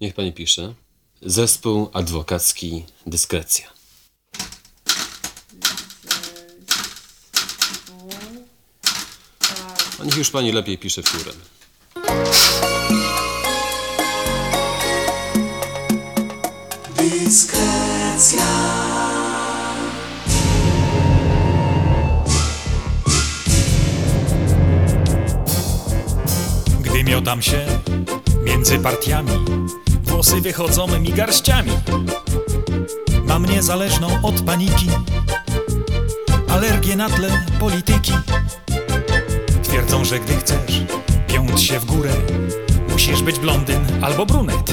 Niech pani pisze. Zespół adwokacki Dyskrecja. A niech już pani lepiej pisze piórem. Gdy miodam się między partiami, włosy wychodzą mi garściami. Mam niezależną od paniki, alergię na tle polityki. Twierdzą, że gdy chcesz piąć się w górę, musisz być blondyn albo brunet.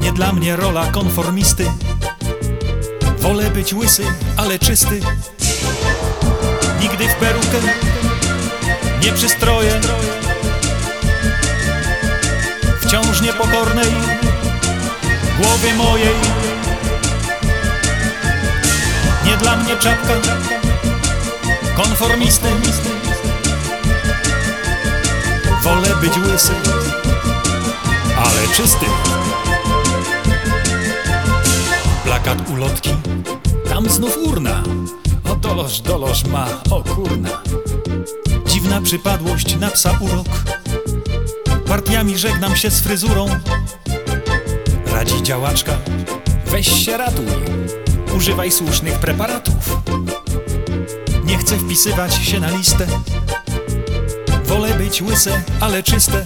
Nie dla mnie rola konformisty, wolę być łysy, ale czysty. Nigdy w perukę nie przystroję wciąż niepokornej głowy mojej. Nie dla mnie czapka konformisty. Wolę być łysy, ale czysty. Plakat ulotki, tam znów urna. O doloż, doloż ma, o kurna. Dziwna przypadłość na psa urok. Partiami żegnam się z fryzurą. Radzi działaczka, weź się ratuj, używaj słusznych preparatów. Nie chcę wpisywać się na listę, wolę być łyse, ale czyste.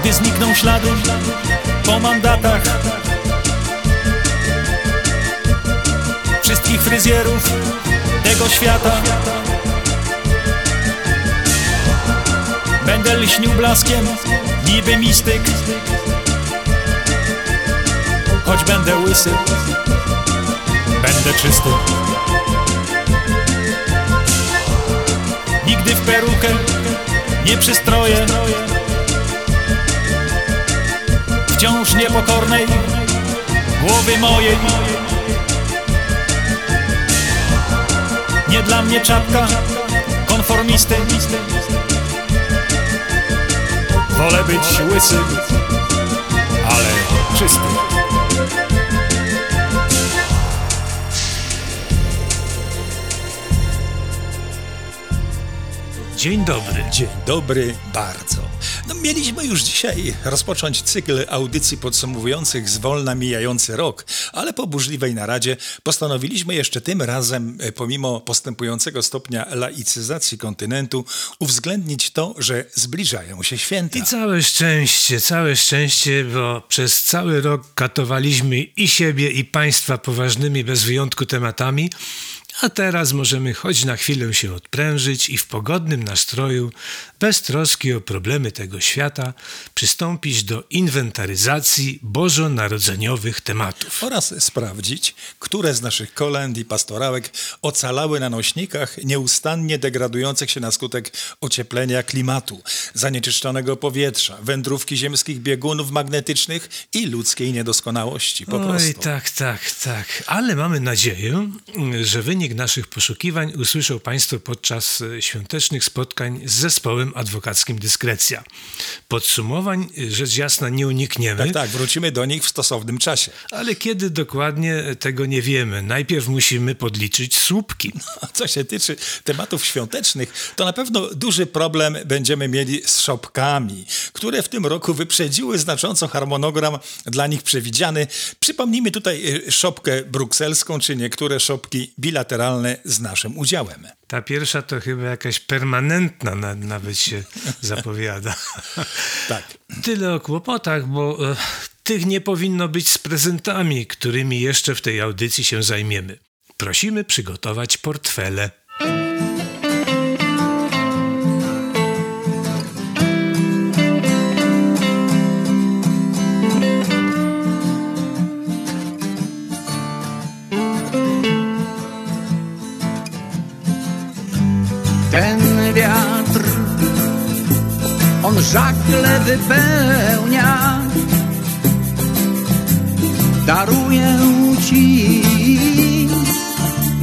Gdy znikną ślady po mandatach wszystkich fryzjerów tego świata. Będę lśnił blaskiem, niby mistyk. Choć będę łysy, będę czysty. Nigdy w perukę nie przystroję. Wciąż niepokornej głowy mojej. Nie dla mnie czapka konformisty Wolę być łysy, ale czysty. Dzień dobry. Dzień dobry bardzo. Mieliśmy już dzisiaj rozpocząć cykl audycji podsumowujących zwolna mijający rok, ale po burzliwej naradzie postanowiliśmy jeszcze tym razem, e, pomimo postępującego stopnia laicyzacji kontynentu, uwzględnić to, że zbliżają się święta. I całe szczęście, całe szczęście, bo przez cały rok katowaliśmy i siebie, i państwa poważnymi bez wyjątku tematami, a teraz możemy choć na chwilę się odprężyć i w pogodnym nastroju, bez troski o problemy tego świata, przystąpić do inwentaryzacji bożonarodzeniowych tematów. oraz sprawdzić, które z naszych kolęd i pastorałek ocalały na nośnikach nieustannie degradujących się na skutek ocieplenia klimatu, zanieczyszczonego powietrza, wędrówki ziemskich biegunów magnetycznych i ludzkiej niedoskonałości. Po Oj, prostu. tak, tak, tak. Ale mamy nadzieję, że wynik naszych poszukiwań usłyszą Państwo podczas e, świątecznych spotkań z zespołem adwokackim Dyskrecja. Podsumowań, e, rzecz jasna, nie unikniemy. Tak, tak, wrócimy do nich w stosownym czasie. Ale kiedy dokładnie e, tego nie wiemy. Najpierw musimy podliczyć słupki. A co się tyczy tematów świątecznych, to na pewno duży problem będziemy mieli z szopkami, które w tym roku wyprzedziły znacząco harmonogram dla nich przewidziany. Przypomnijmy tutaj szopkę brukselską, czy niektóre szopki bilateralne z naszym udziałem. Ta pierwsza to chyba jakaś permanentna na, nawet się zapowiada. Tak. Tyle o kłopotach, bo e, tych nie powinno być z prezentami, którymi jeszcze w tej audycji się zajmiemy. Prosimy przygotować portfele. Żagle wypełnia. Daruję ci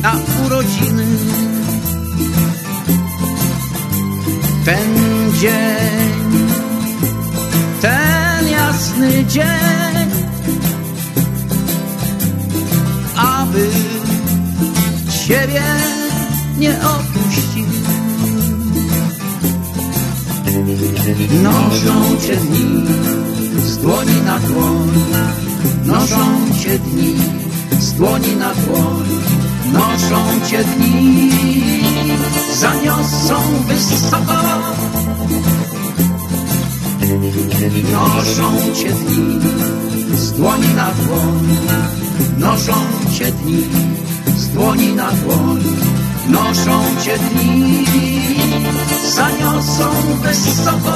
na urodziny ten dzień, ten jasny dzień, aby ciebie nie opuścił. Noszą cię dni z dłoni na dłoń, noszą cię dni z dłoni na dłoń, noszą cię dni, zaniosą wysoko. Noszą cię dni z dłoni na dłoń, noszą cię dni z dłoni na dłoń, noszą cię dni, zaniosą wysoko.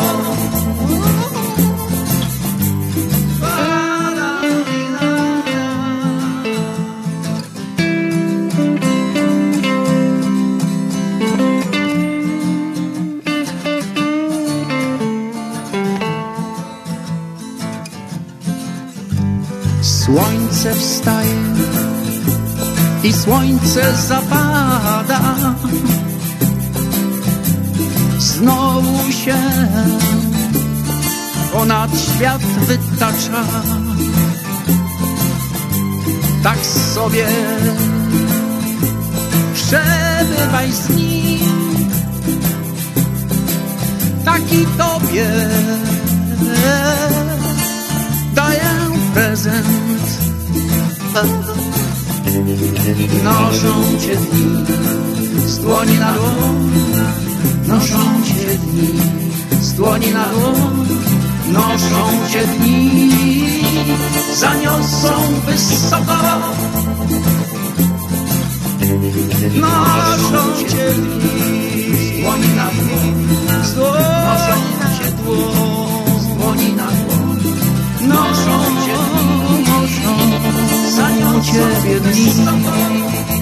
Słońce wstaje i słońce zapada. Znowu się ponad świat wytacza. Tak sobie przebywaj z nim, taki tobie daję prezent. Noszą cię dni z na dłoń, noszą cię dni. Z na dłoń, noszą cię dni, zaniosą wysoko. Noszą cię dni. Z na dłoń, z dłoni noszą cię dłoń, z na dłoń, noszą cię dni, noszą, zaniosą ciebie dni.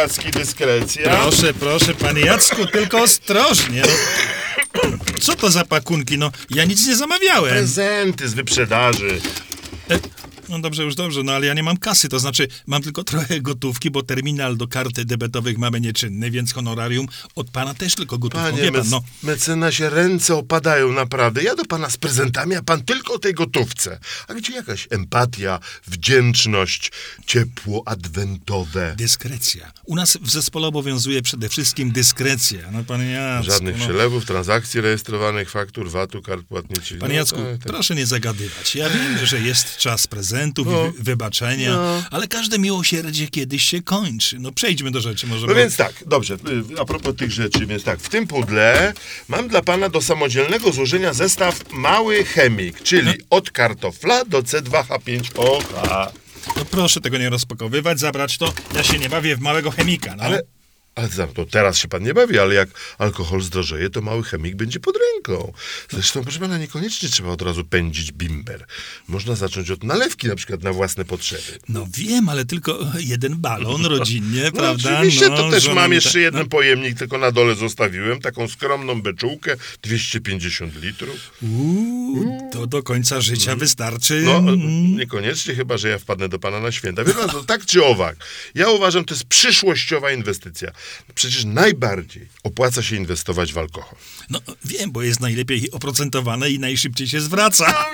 Adwokacki dyskrecja. Proszę, proszę, panie Jacku, tylko ostrożnie. No. Co to za pakunki? No, ja nic nie zamawiałem. Prezenty z wyprzedaży. No dobrze, już dobrze, no ale ja nie mam kasy, to znaczy mam tylko trochę gotówki, bo terminal do karty debetowych mamy nieczynny, więc honorarium od pana też tylko gotówką. Panie Wie pan, no. mecenasie, ręce opadają naprawdę. Ja do pana z prezentami, a pan tylko o tej gotówce. A gdzie jakaś empatia, wdzięczność, ciepło adwentowe? Dyskrecja. U nas w zespole obowiązuje przede wszystkim dyskrecja. No panie Jacku, Żadnych no. przelewów, transakcji rejestrowanych, faktur, VAT-u, kart płatniczych. Panie No Jacku, tak, tak. proszę nie zagadywać. Ja wiem, że jest czas No. i wy- wybaczenia, ale każde miłosierdzie kiedyś się kończy. No przejdźmy do rzeczy, może. No więc tak, dobrze, y, a propos tych rzeczy, więc tak, w tym pudle mam dla pana do samodzielnego złożenia zestaw mały chemik, czyli od kartofla do C2H5OH. No proszę tego nie rozpakowywać, zabrać to. Ja się nie bawię w małego chemika. No. Ale, ale to teraz się pan nie bawi, ale jak alkohol zdrożeje, to mały chemik będzie pod ręką. Zresztą, proszę pana, niekoniecznie trzeba od razu pędzić bimber. Można zacząć od nalewki, na przykład na własne potrzeby. No wiem, ale tylko jeden balon rodzinnie, No prawda? oczywiście, no, to też mam jeszcze ta- jeden no. pojemnik, tylko na dole zostawiłem, taką skromną beczułkę, 250 litrów. Uuu, to do końca życia wystarczy. No, Mm. niekoniecznie, chyba że ja wpadnę do pana na święta. Wie pan, to tak czy owak. Ja uważam, to jest przyszłościowa inwestycja. Przecież najbardziej opłaca się inwestować w alkohol. No wiem, bo jest najlepiej oprocentowane i najszybciej się zwraca.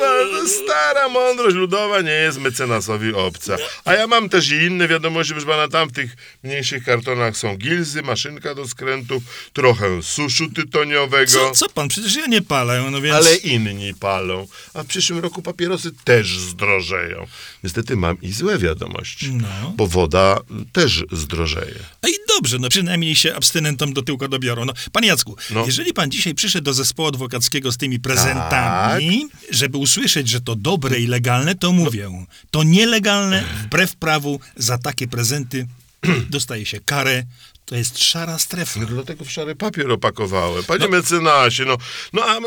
No stara mądrość ludowa nie jest mecenasowi obca. A ja mam też i inne wiadomości, proszę pana, tam w tych mniejszych kartonach są gilzy, maszynka do skrętów, trochę suszu tytoniowego. Co, co pan? Przecież ja nie palę, no więc... Ale inni palą, a w przyszłym roku papierosy też zdrożeją. Niestety mam i złe wiadomości, No. bo woda też zdrożeje. A i dobrze, no przynajmniej się abstynentom do tyłka dobiorą. No, panie Jacku, No. jeżeli pan dzisiaj przyszedł do zespołu adwokackiego z tymi prezentami, żeby usłyszeć, że to dobre i legalne, to mówię, to nielegalne, wbrew prawu, za takie prezenty dostaje się karę, to jest szara strefa. No dlatego w szary papier opakowałem. Panie mecenasie, no, no a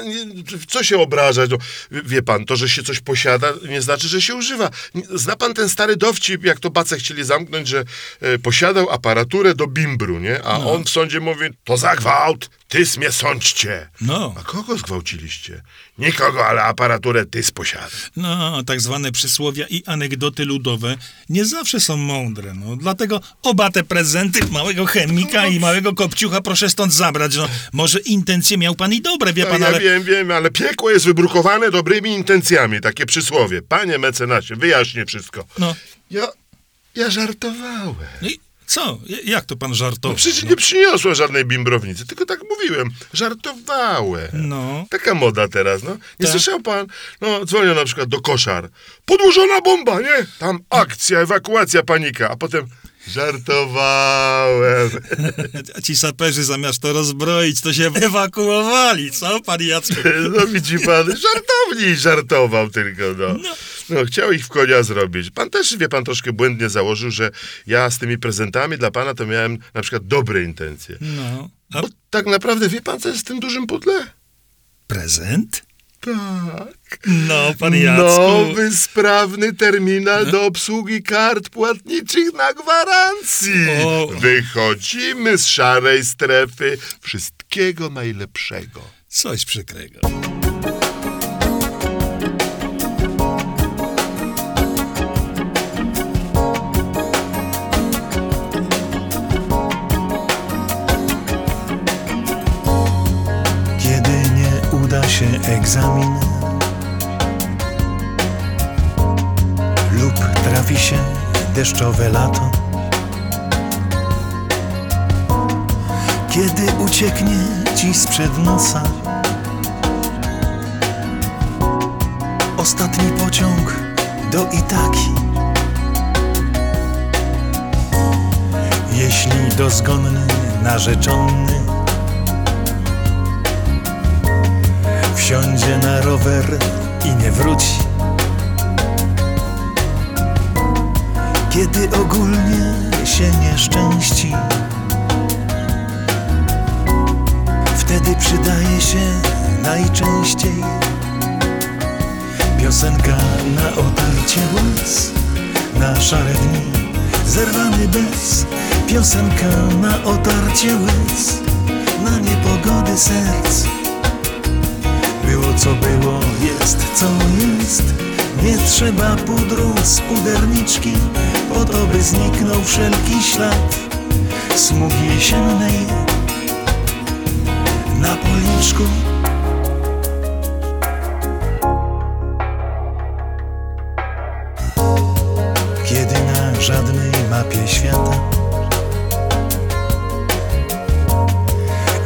co się obrażać? No, wie pan, to, że się coś posiada, nie znaczy, że się używa. Zna pan ten stary dowcip, jak to bace chcieli zamknąć, że e, posiadał aparaturę do bimbru, nie? A on w sądzie mówi, to za gwałt, tys mnie sądźcie. No. A kogo zgwałciliście? Nikogo, ale aparaturę tys posiada. No, tak zwane przysłowia i anegdoty ludowe nie zawsze są mądre. No, dlatego oba te prezenty małego chemika i małego kopciucha proszę stąd zabrać. No, może intencje miał pan i dobre, wie No, pan, ja ale... wiem, wiem, ale piekło jest wybrukowane dobrymi intencjami, takie przysłowie. Panie mecenasie, wyjaśnię wszystko. No. Ja, ja żartowałem. No i co? Jak to pan żartował? No przecież nie przyniosłem żadnej bimbrownicy, tylko tak mówiłem. Żartowałem. No. Taka moda teraz, no. Nie Tak. słyszał pan? No, dzwonią na przykład do koszar. Podłożona bomba, nie? Tam akcja, ewakuacja, panika. A potem żartowałem. A ci saperzy zamiast to rozbroić, to się ewakuowali, co, pan Jacku? No widzi pan, żartowni żartował tylko, no. No, chciał ich w konia zrobić. Pan też, wie pan, troszkę błędnie założył, że ja z tymi prezentami dla pana to miałem na przykład dobre intencje. No. A Bo tak naprawdę wie pan, co jest w tym dużym pudle? prezent? Tak. No, pan Jacku. Nowy, sprawny terminal do obsługi kart płatniczych na gwarancji. O. Wychodzimy z szarej strefy. Wszystkiego najlepszego. Coś przykrego. Egzamin. Lub trafi się deszczowe lato, kiedy ucieknie ci sprzed nosa. Ostatni pociąg do Itaki. Jeśli dozgonny narzeczony rower i nie wróci. Kiedy ogólnie się nieszczęści, wtedy przydaje się najczęściej piosenka na otarcie łez, na szare dni, zerwany bez, piosenka na otarcie łez, na niepogody serc. Co było, jest co jest. Nie trzeba pudru z puderniczki Po to by zniknął wszelki ślad Smugi jesiennej Na policzku. Kiedy na żadnej mapie świata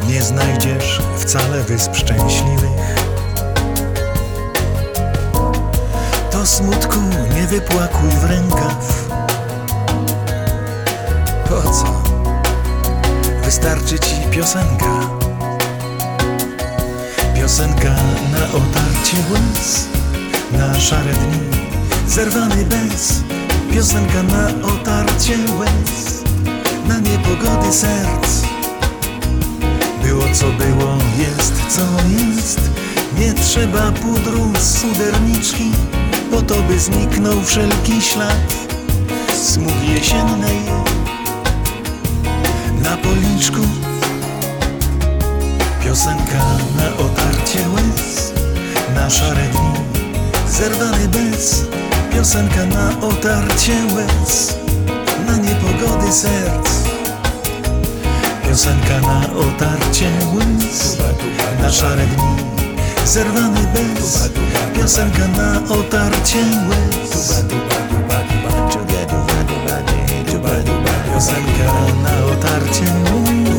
Nie znajdziesz wcale wysp szczęśliwych To smutku nie wypłakuj w rękaw Po co? Wystarczy ci piosenka. Piosenka na otarcie łez Na szare dni Zerwany bez. Piosenka na otarcie łez Na niepogody serc. Było co było, jest co jest. Nie trzeba pudru z suderniczki Po to by zniknął wszelki ślad. Smugi jesiennej Na policzku. Piosenka na otarcie łez. Na szare dni Zerwany bez. Piosenka na otarcie łez. Na niepogody serc. Piosenka na otarcie łez. Na szare dni zerwany bez. Piosenka na otarcie łez. Piosenka na otarcie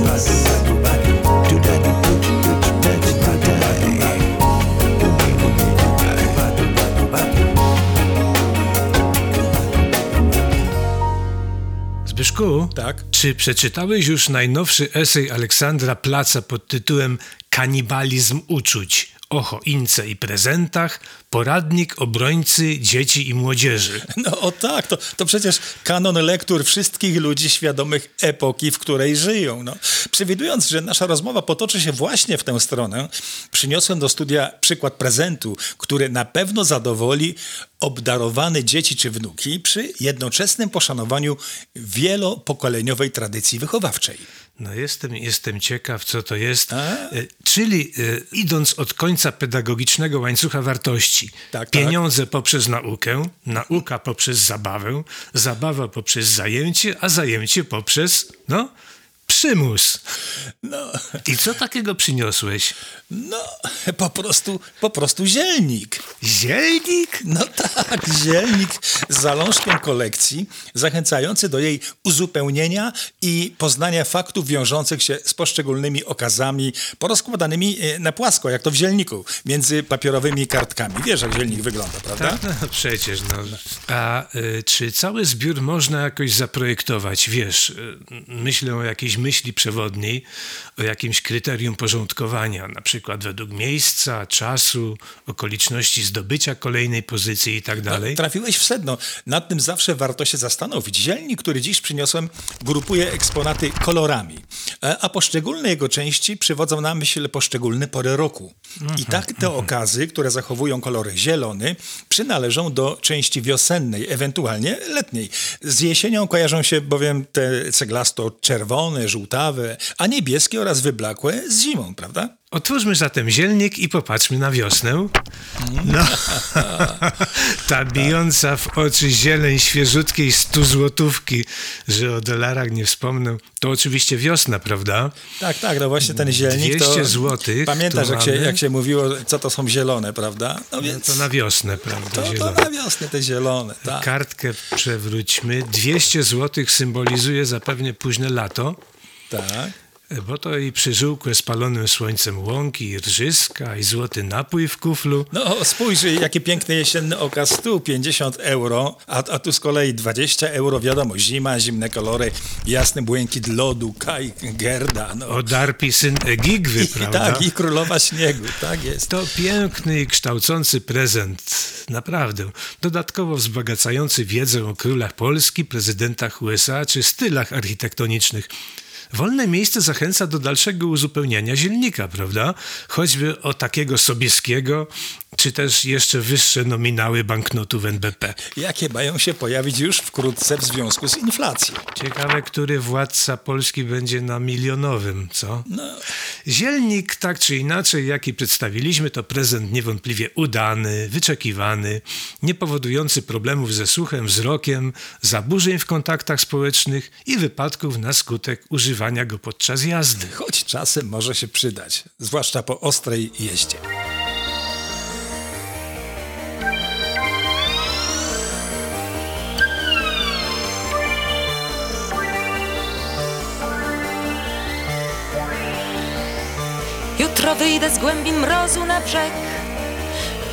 łez. Zbyszku, Tak? czy przeczytałeś już najnowszy esej Aleksandra Placa pod tytułem Kanibalizm uczuć o choince i prezentach, poradnik obrońcy dzieci i młodzieży. No o tak, to, to przecież kanon lektur wszystkich ludzi świadomych epoki, w której żyją. No. Przewidując, że nasza rozmowa potoczy się właśnie w tę stronę, przyniosłem do studia przykład prezentu, który na pewno zadowoli obdarowane dzieci czy wnuki przy jednoczesnym poszanowaniu wielopokoleniowej tradycji wychowawczej. No jestem, jestem ciekaw, co to jest. A? E, Czyli e, idąc od końca pedagogicznego łańcucha wartości, Tak, pieniądze poprzez naukę, nauka poprzez zabawę, zabawa poprzez zajęcie, a zajęcie poprzez, no, przymus. No, I co takiego przyniosłeś? no po prostu, po prostu zielnik. Zielnik? No tak, zielnik z zalążkiem kolekcji, zachęcający do jej uzupełnienia i poznania faktów wiążących się z poszczególnymi okazami porozkładanymi e, na płasko, jak to w zielniku, między papierowymi kartkami. Wiesz, jak zielnik wygląda, prawda? Tak, no przecież. No. A y, czy cały zbiór można jakoś zaprojektować? Wiesz, y, myślę o jakiejś myśli przewodniej, o jakimś kryterium porządkowania, na przykład według miejsca, czasu, okoliczności zdobycia kolejnej pozycji i tak dalej. No, trafiłeś w sedno. Nad tym zawsze warto się zastanowić. Zielnik, który dziś przyniosłem, grupuje eksponaty kolorami, e, a poszczególne jego części przywodzą na myśl poszczególne pory roku. I tak te okazy, które zachowują kolor zielony, przynależą do części wiosennej, ewentualnie letniej. Z jesienią kojarzą się bowiem te żółtawe, a niebieskie oraz wyblakłe z zimą, prawda? Otwórzmy zatem zielnik i popatrzmy na wiosnę. No, ta bijąca w oczy zieleń świeżutkiej stu złotówki, że o dolarach nie wspomnę, to oczywiście wiosna, prawda? Tak, tak, no właśnie ten zielnik 200 to... złotych Pamiętasz, jak się, jak się mówiło, co to są zielone, prawda? No więc To na wiosnę, prawda? to, to na wiosnę te zielone, tak. Kartkę przewróćmy. 200 złotych symbolizuje zapewne późne lato, tak. bo to i przyżółkłe spalonym słońcem łąki, i rżyska, i złoty napój w kuflu. No spójrz, jaki piękny jesienny okaz tu, 50 euro, a, a tu z kolei 20 euro, wiadomo, zima, zimne kolory, jasny błękit lodu, kaj, gerda, no. Odarpi syn Egigwy, I, prawda? tak, i królowa śniegu, tak jest. To piękny i kształcący prezent, naprawdę. Dodatkowo wzbogacający wiedzę o królach Polski, prezydentach USA czy stylach architektonicznych. Wolne miejsce zachęca do dalszego uzupełniania zielnika, prawda? Choćby o takiego Sobieskiego, czy też jeszcze wyższe nominały banknotów NBP. Jakie mają się pojawić już wkrótce w związku z inflacją. Ciekawe, który władca Polski będzie na milionowym, co? No. Zielnik, tak czy inaczej, jaki przedstawiliśmy, to prezent niewątpliwie udany, wyczekiwany, nie powodujący problemów ze słuchem, wzrokiem, zaburzeń w kontaktach społecznych i wypadków na skutek używania go podczas jazdy. Choć czasem może się przydać, zwłaszcza po ostrej jeździe. Jutro wyjdę z głębi mrozu na brzeg.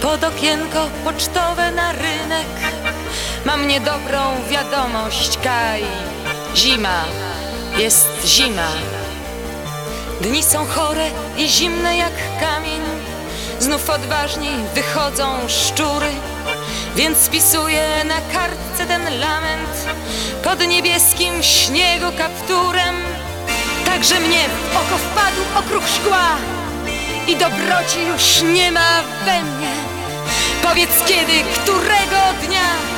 Pod okienko pocztowe na rynek. Mam niedobrą wiadomość, Kaj. Zima, jest zima. Dni są chore i zimne jak kamień. Znów odważniej wychodzą szczury. Więc spisuję na kartce ten lament. Pod niebieskim śniegu kapturem. Także mnie w oko wpadł okruch szkła I dobroci już nie ma we mnie. Powiedz kiedy, którego dnia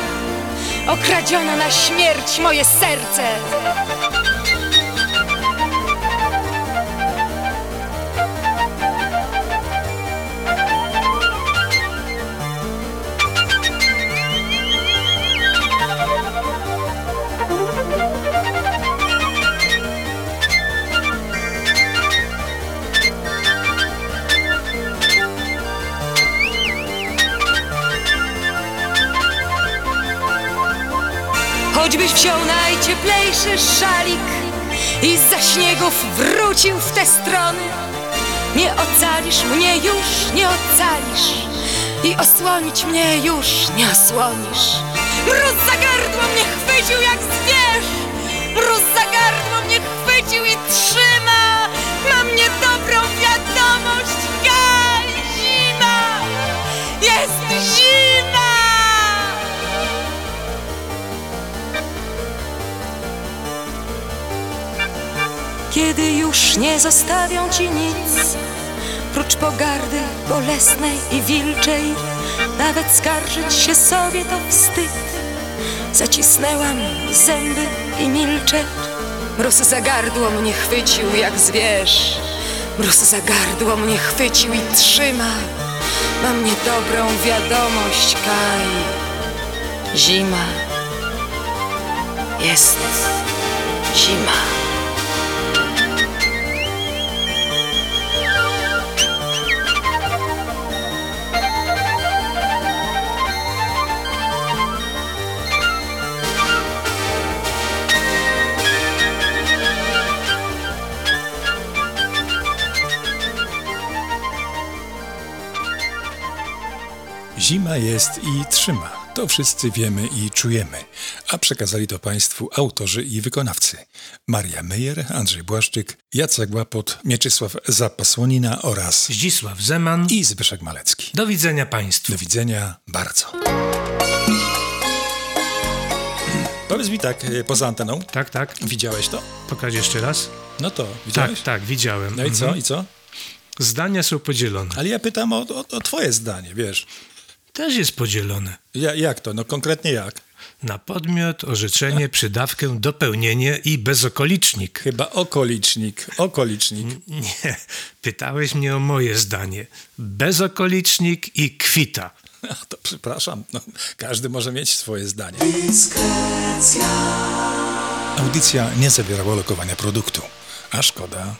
Okradziono na śmierć moje serce Choćbyś wziął najcieplejszy szalik i za śniegów wrócił w te strony, nie ocalisz mnie już, nie ocalisz i osłonić mnie już nie osłonisz. Mróz za gardło mnie chwycił jak zwierz, mróz za gardło mnie chwycił i trzyma. Mam niedobrą wiadomość, Kiedy już nie zostawią ci nic, prócz pogardy bolesnej i wilczej, nawet skarżyć się sobie to wstyd. Zacisnęłam zęby i milczę. Mróz za gardło mnie chwycił jak zwierz. Mróz za gardło mnie chwycił i trzyma. Mam niedobrą wiadomość, Kaj. Zima. Jest zima. Zima jest i trzyma. To wszyscy wiemy i czujemy. A przekazali to Państwu autorzy i wykonawcy. Maria Meyer, Andrzej Błaszczyk, Jacek Łapot, Mieczysław Zapasłonina oraz Zdzisław Zeman. i Zbyszek Malecki. Do widzenia Państwu. Do widzenia bardzo. Powiedz mi tak, e, poza anteną, Tak, tak. widziałeś to? Pokaż jeszcze raz. No to, Tak, widziałeś? tak, widziałem. No i co, Mhm. i co? Zdania są podzielone. Ale ja pytam o, o, o twoje zdanie, wiesz. Też jest podzielone. Ja, jak to? No konkretnie jak? Na podmiot, orzeczenie, przydawkę, dopełnienie i bezokolicznik. Chyba okolicznik, okolicznik. Nie, pytałeś mnie o moje zdanie. Bezokolicznik i kwita. To przepraszam, no, każdy może mieć swoje zdanie. Audycja nie zawierała lokowania produktu, a szkoda.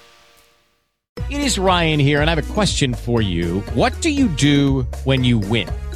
It is Ryan here, and I have a question for you. What do you do when you win?